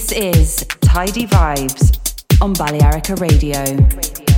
This is Tidy Vibes on Balearica Radio.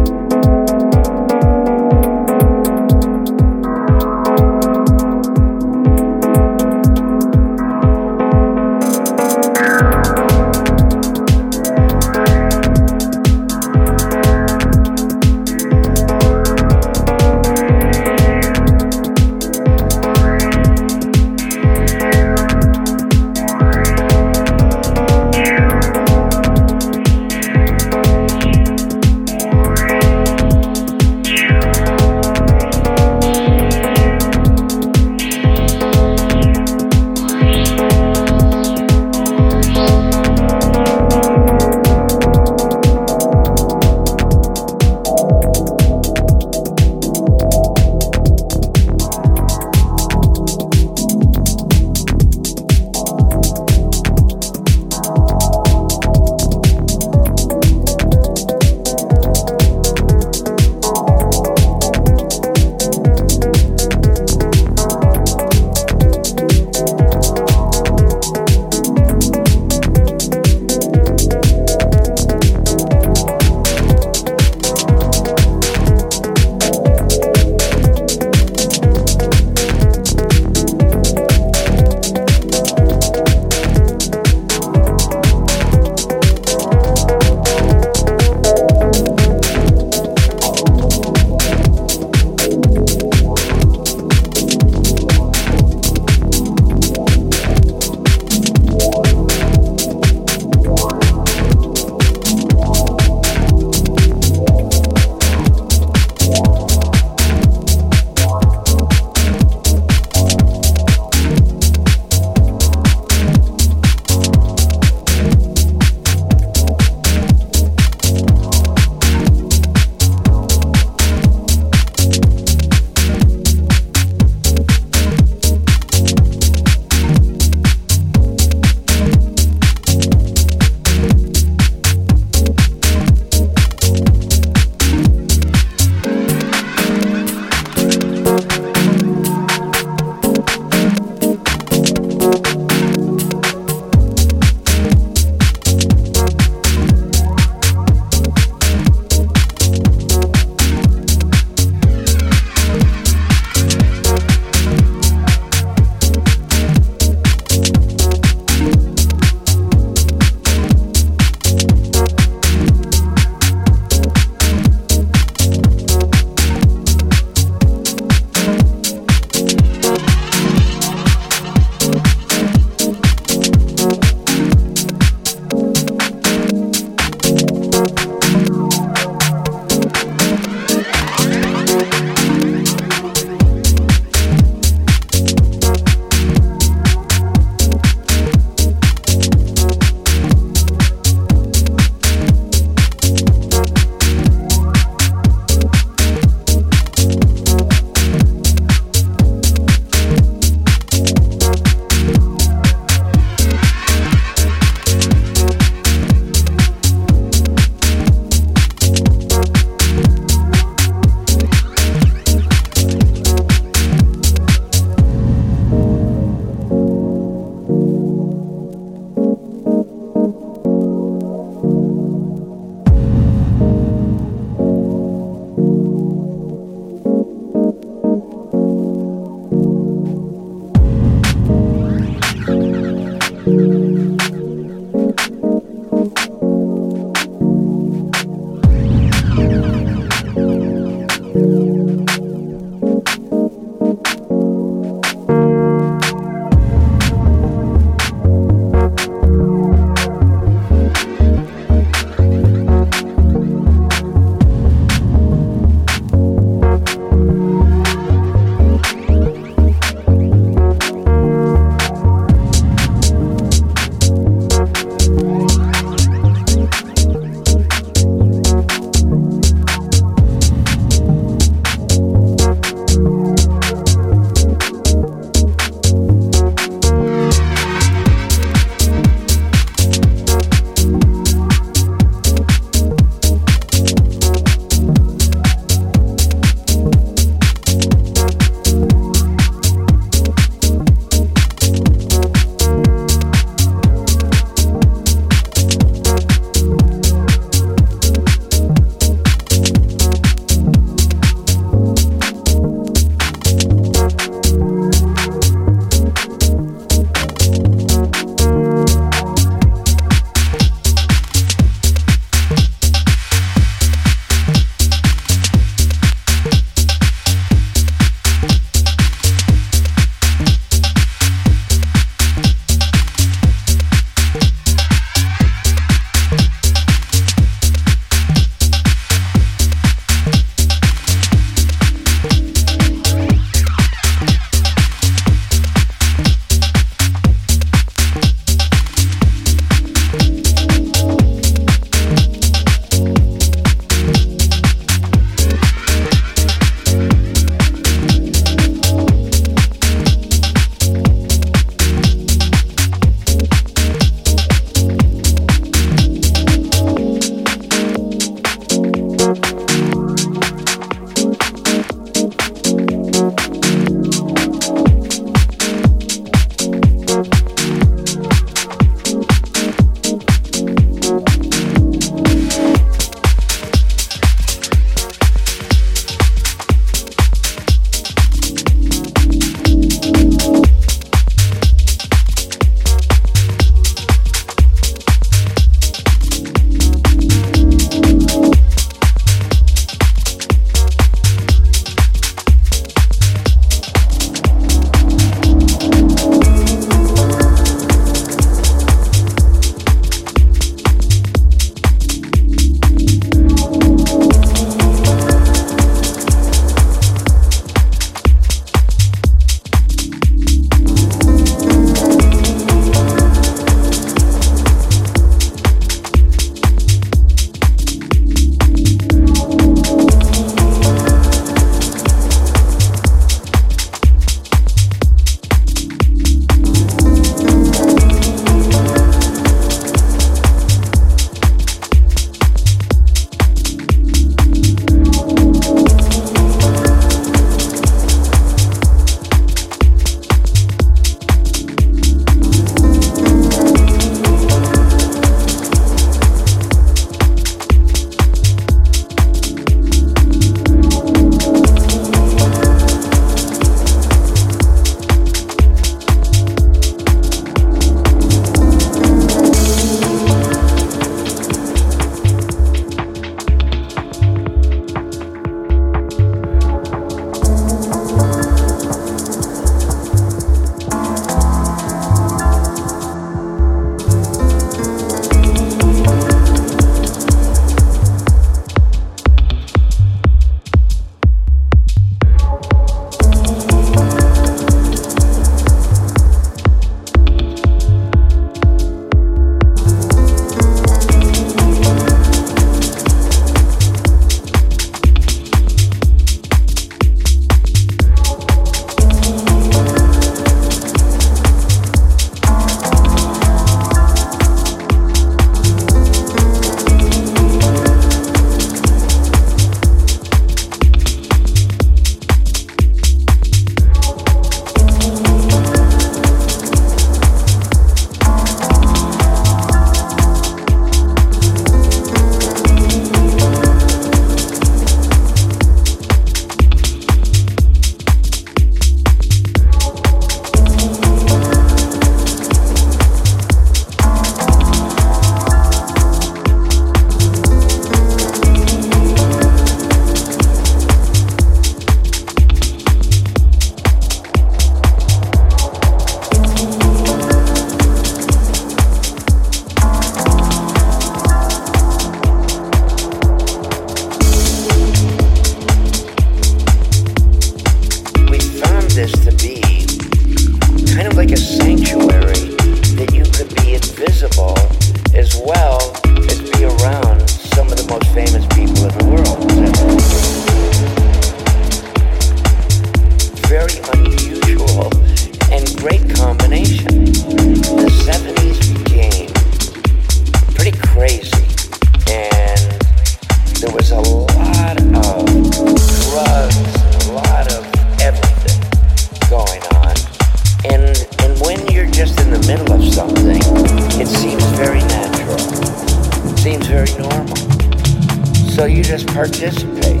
You just participate.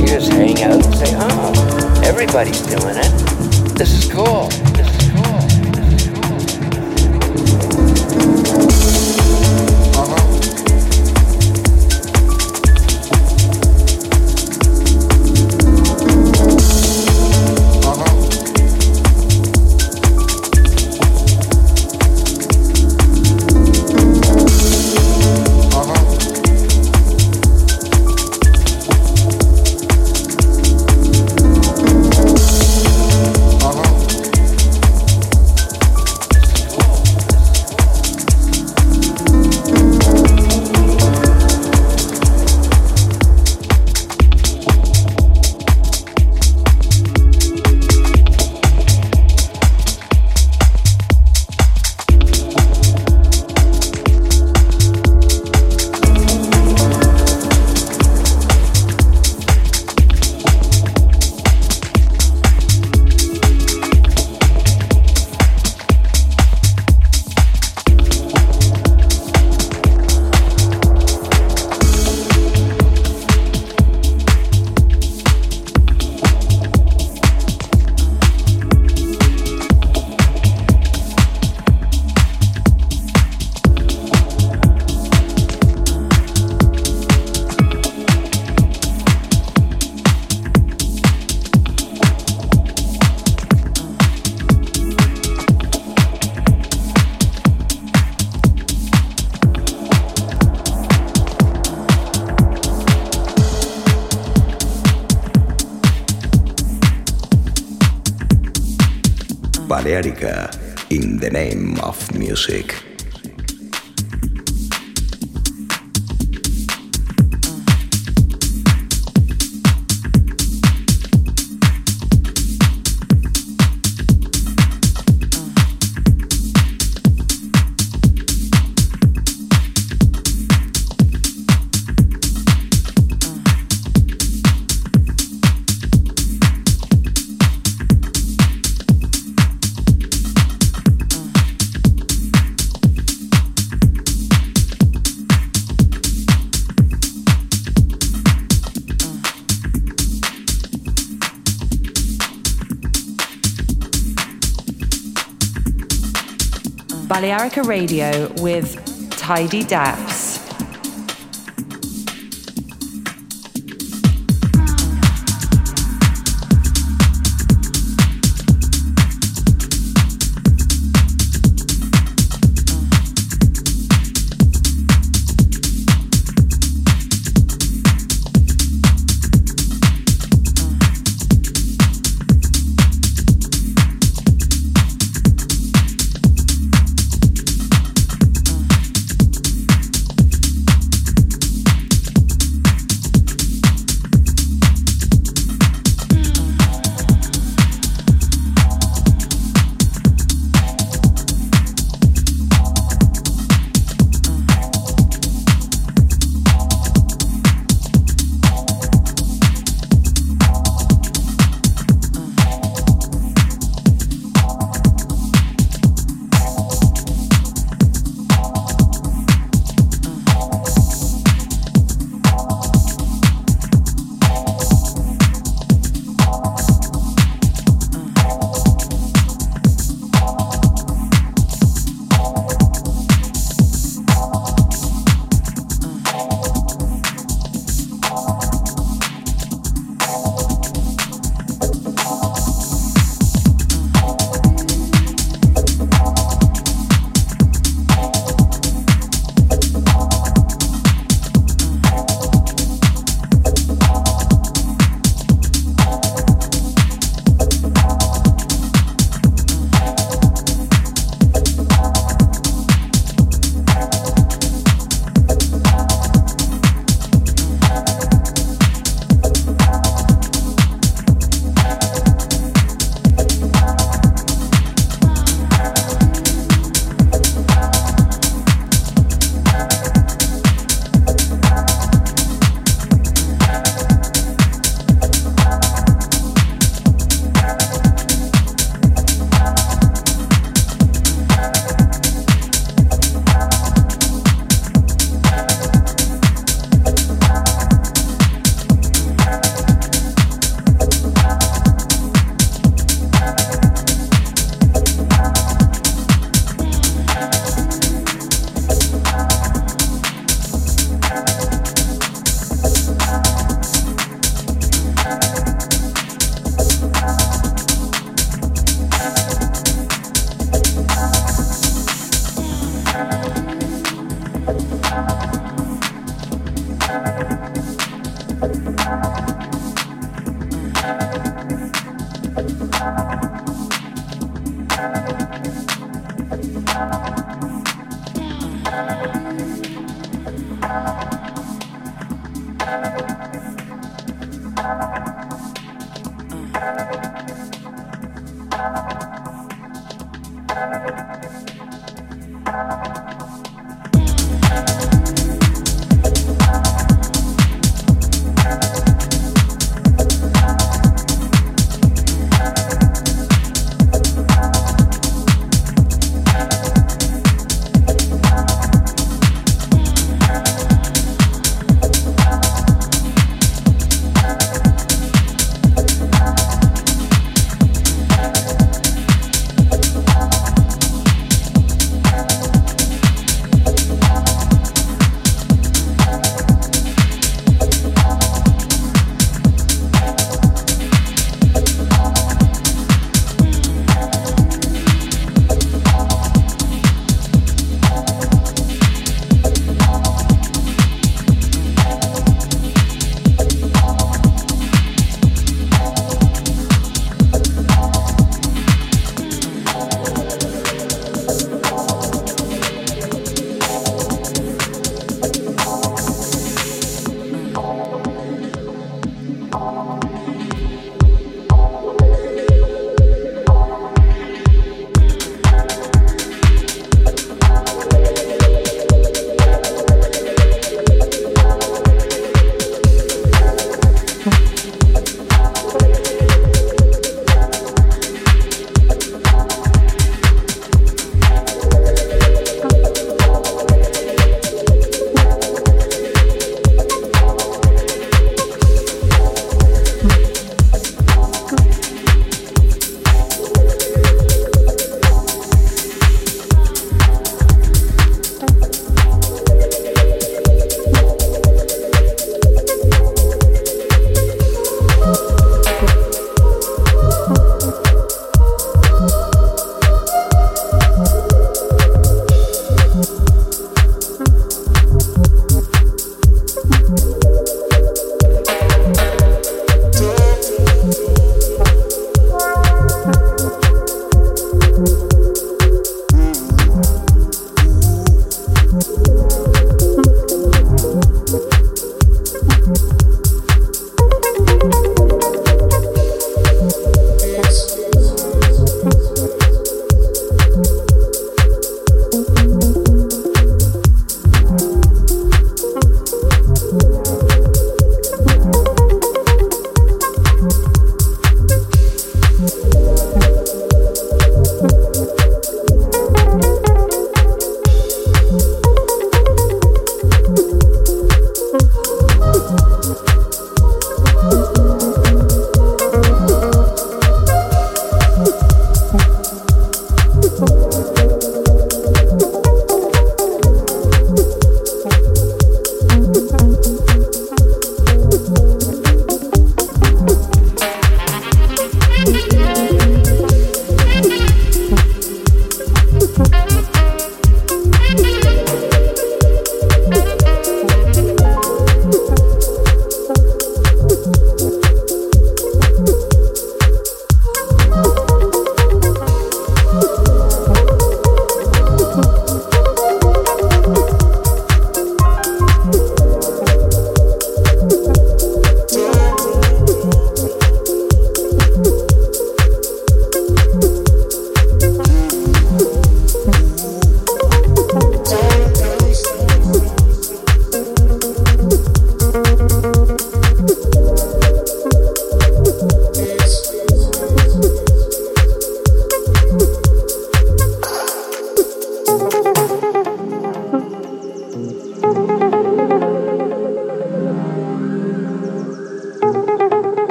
You just hang out and say, oh, everybody's doing it. This is cool. Music. Balearica Radio with Tidy Daps.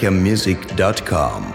balearicamusic.com.